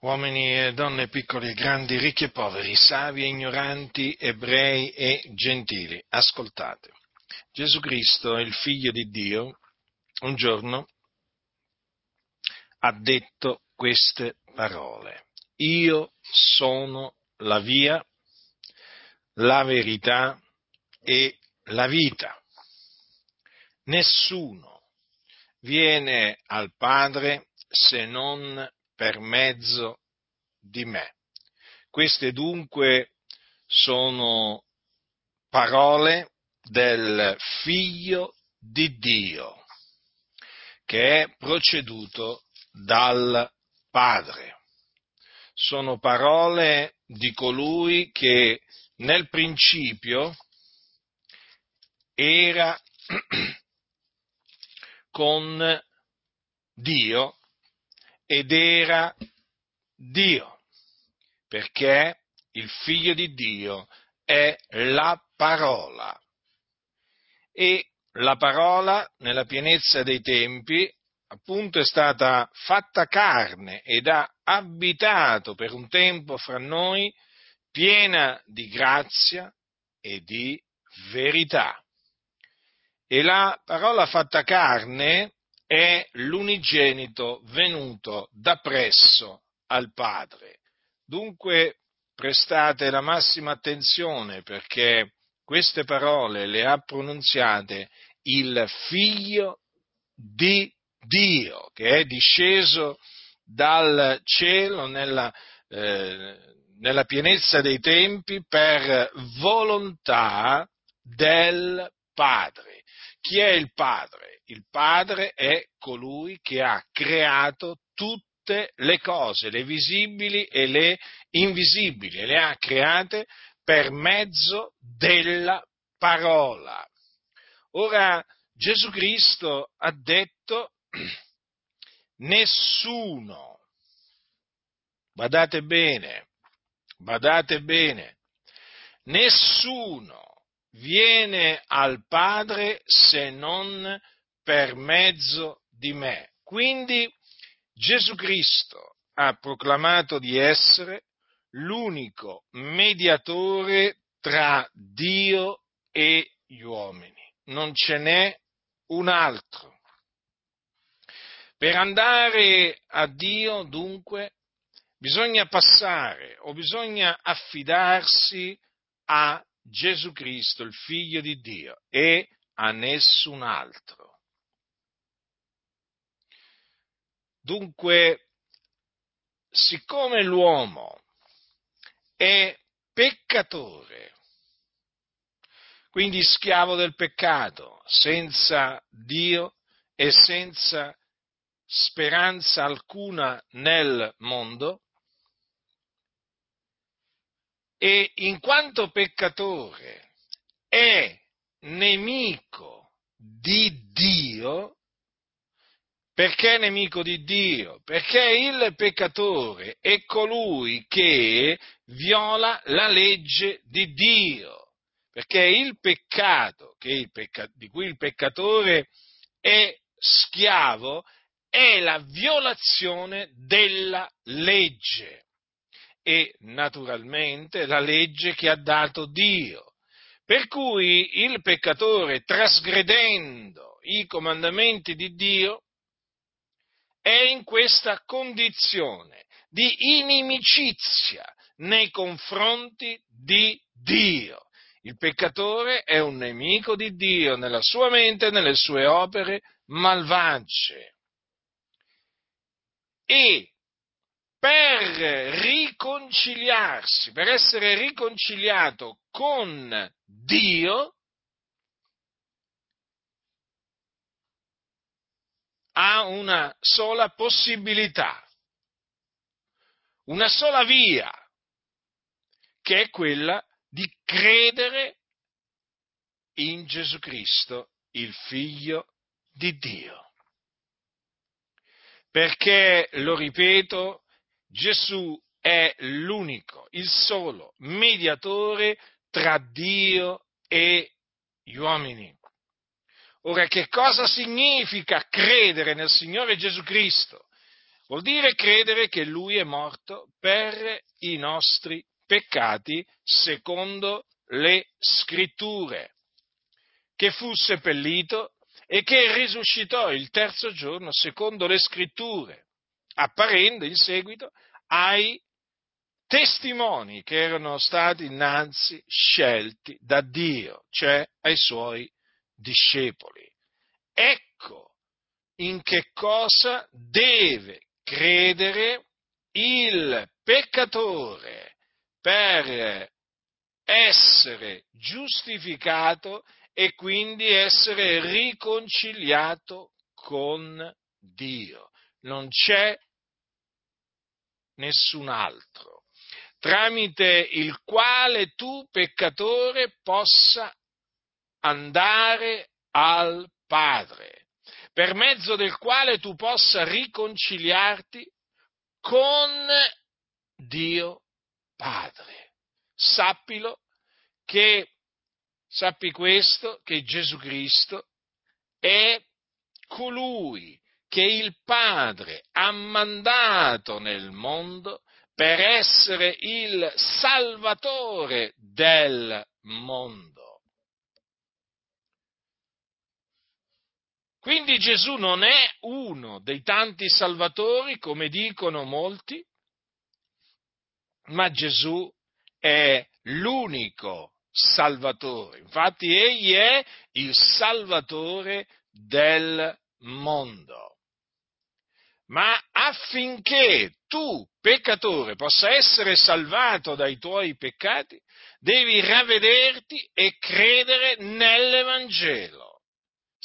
uomini e donne piccoli e grandi, ricchi e poveri, savi e ignoranti, ebrei e gentili, ascoltate. Gesù Cristo, il figlio di Dio, un giorno ha detto queste parole. Io sono la via, la verità e la vita. Nessuno viene al Padre se non per mezzo di me. Queste dunque sono parole del figlio di Dio che è proceduto dal Padre. Sono parole di colui che nel principio era con Dio ed era Dio, perché il figlio di Dio è la parola. E la parola, nella pienezza dei tempi, appunto è stata fatta carne ed ha abitato per un tempo fra noi, piena di grazia e di verità. E la parola fatta carne è l'unigenito venuto da presso al Padre. Dunque prestate la massima attenzione perché queste parole le ha pronunziate il figlio di Dio che è disceso dal cielo nella, eh, nella pienezza dei tempi per volontà del Padre. Chi è il Padre? Il Padre è colui che ha creato tutte le cose, le visibili e le invisibili, le ha create per mezzo della parola. Ora Gesù Cristo ha detto nessuno, badate bene, badate bene, nessuno viene al Padre se non per mezzo di me. Quindi Gesù Cristo ha proclamato di essere l'unico mediatore tra Dio e gli uomini. Non ce n'è un altro. Per andare a Dio, dunque, bisogna passare o bisogna affidarsi a Gesù Cristo, il Figlio di Dio, e a nessun altro. Dunque, siccome l'uomo è peccatore, quindi schiavo del peccato, senza Dio e senza speranza alcuna nel mondo, e in quanto peccatore è nemico di Dio, perché è nemico di Dio? Perché il peccatore è colui che viola la legge di Dio. Perché il peccato il pecca, di cui il peccatore è schiavo è la violazione della legge e naturalmente la legge che ha dato Dio. Per cui il peccatore, trasgredendo i comandamenti di Dio, è in questa condizione di inimicizia nei confronti di Dio. Il peccatore è un nemico di Dio nella sua mente e nelle sue opere malvagie. E per riconciliarsi, per essere riconciliato con Dio, ha una sola possibilità, una sola via, che è quella di credere in Gesù Cristo, il Figlio di Dio. Perché, lo ripeto, Gesù è l'unico, il solo mediatore tra Dio e gli uomini. Ora, che cosa significa credere nel Signore Gesù Cristo? Vuol dire credere che Lui è morto per i nostri peccati secondo le scritture, che fu seppellito e che risuscitò il terzo giorno secondo le scritture, apparendo in seguito ai testimoni che erano stati innanzi scelti da Dio, cioè ai suoi discepoli. Ecco in che cosa deve credere il peccatore per essere giustificato e quindi essere riconciliato con Dio. Non c'è nessun altro tramite il quale tu, peccatore, possa andare al Padre, per mezzo del quale tu possa riconciliarti con Dio Padre. Sappilo che, sappi questo, che Gesù Cristo è colui che il Padre ha mandato nel mondo per essere il salvatore del mondo. Quindi Gesù non è uno dei tanti salvatori, come dicono molti, ma Gesù è l'unico salvatore. Infatti egli è il salvatore del mondo ma affinché tu, peccatore, possa essere salvato dai tuoi peccati, devi ravvederti e credere nell'Evangelo.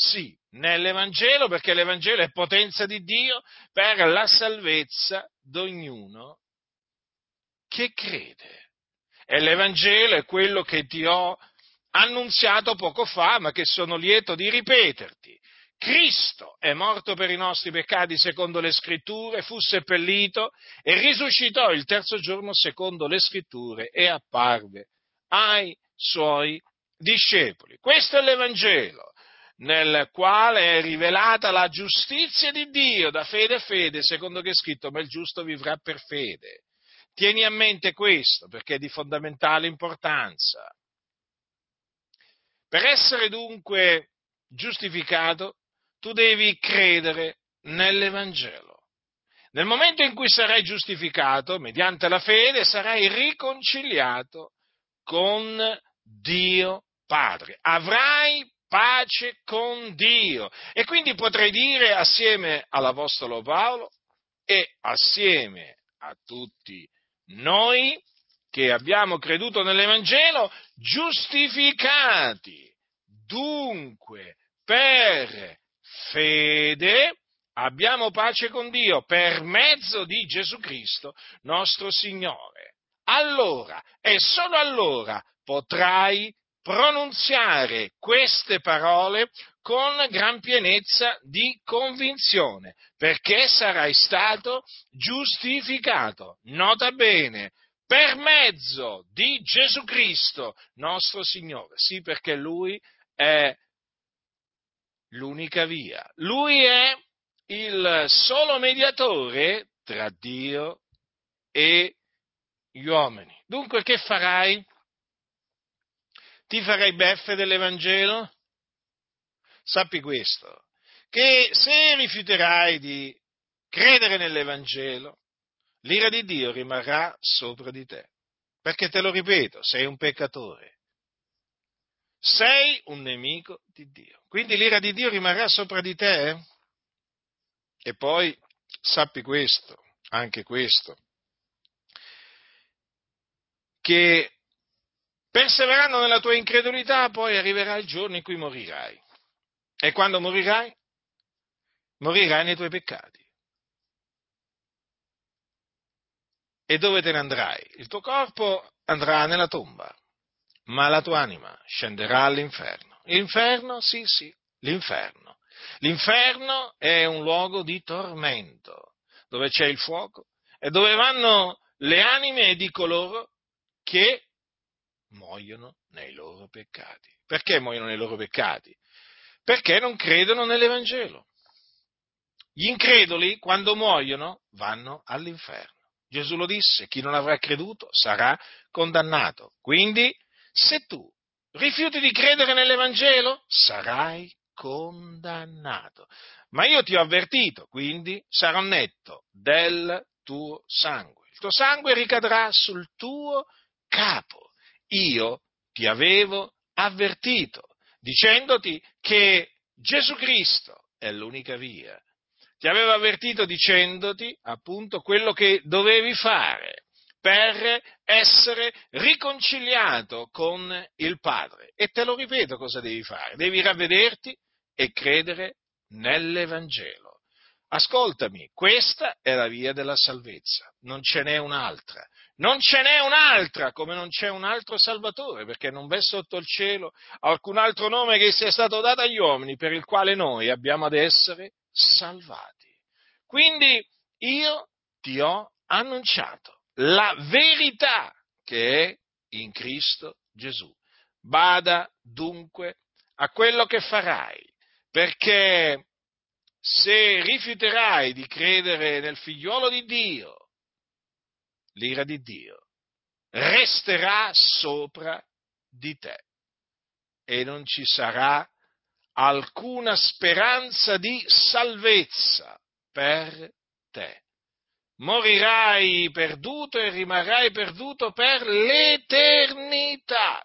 Sì, nell'Evangelo, perché l'Evangelo è potenza di Dio per la salvezza di ognuno che crede. E l'Evangelo è quello che ti ho annunziato poco fa, ma che sono lieto di ripeterti. Cristo è morto per i nostri peccati secondo le scritture, fu seppellito e risuscitò il terzo giorno secondo le scritture e apparve ai suoi discepoli. Questo è l'Evangelo nel quale è rivelata la giustizia di Dio da fede a fede, secondo che è scritto, ma il giusto vivrà per fede. Tieni a mente questo perché è di fondamentale importanza. Per essere dunque giustificato tu devi credere nell'Evangelo. Nel momento in cui sarai giustificato, mediante la fede, sarai riconciliato con Dio Padre. Avrai pace con Dio. E quindi potrai dire assieme all'Apostolo Paolo e assieme a tutti noi che abbiamo creduto nell'Evangelo, giustificati dunque per fede abbiamo pace con Dio per mezzo di Gesù Cristo, nostro Signore. Allora, e solo allora, potrai pronunziare queste parole con gran pienezza di convinzione, perché sarai stato giustificato. Nota bene, per mezzo di Gesù Cristo, nostro Signore. Sì, perché Lui è l'unica via. Lui è il solo mediatore tra Dio e gli uomini. Dunque che farai? Ti farai beffe dell'Evangelo? Sappi questo, che se rifiuterai di credere nell'Evangelo, l'ira di Dio rimarrà sopra di te. Perché te lo ripeto, sei un peccatore sei un nemico di Dio. Quindi l'ira di Dio rimarrà sopra di te. E poi sappi questo, anche questo, che perseverando nella tua incredulità poi arriverà il giorno in cui morirai. E quando morirai? Morirai nei tuoi peccati. E dove te ne andrai? Il tuo corpo andrà nella tomba ma la tua anima scenderà all'inferno. L'inferno, sì, sì, l'inferno. L'inferno è un luogo di tormento, dove c'è il fuoco e dove vanno le anime di coloro che muoiono nei loro peccati. Perché muoiono nei loro peccati? Perché non credono nell'Evangelo. Gli increduli, quando muoiono, vanno all'inferno. Gesù lo disse, chi non avrà creduto sarà condannato. Quindi, se tu rifiuti di credere nell'Evangelo, sarai condannato. Ma io ti ho avvertito, quindi sarò netto del tuo sangue. Il tuo sangue ricadrà sul tuo capo. Io ti avevo avvertito, dicendoti che Gesù Cristo è l'unica via. Ti avevo avvertito dicendoti appunto quello che dovevi fare per essere riconciliato con il Padre. E te lo ripeto cosa devi fare. Devi ravvederti e credere nell'Evangelo. Ascoltami, questa è la via della salvezza, non ce n'è un'altra. Non ce n'è un'altra, come non c'è un altro Salvatore, perché non v'è sotto il cielo alcun altro nome che sia stato dato agli uomini per il quale noi abbiamo ad essere salvati. Quindi io ti ho annunciato la verità che è in Cristo Gesù. Bada dunque a quello che farai, perché se rifiuterai di credere nel figliuolo di Dio, l'ira di Dio resterà sopra di te e non ci sarà alcuna speranza di salvezza per te. Morirai perduto e rimarrai perduto per l'eternità,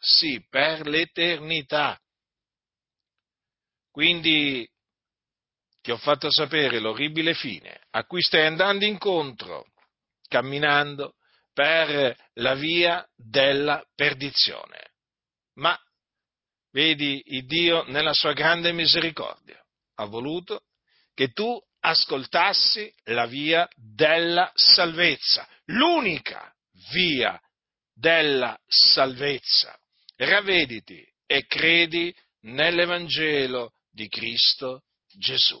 sì, per l'eternità. Quindi ti ho fatto sapere l'orribile fine a cui stai andando incontro, camminando per la via della perdizione. Ma, vedi, il Dio nella sua grande misericordia ha voluto che tu ascoltassi la via della salvezza, l'unica via della salvezza. Ravvediti e credi nell'Evangelo di Cristo Gesù.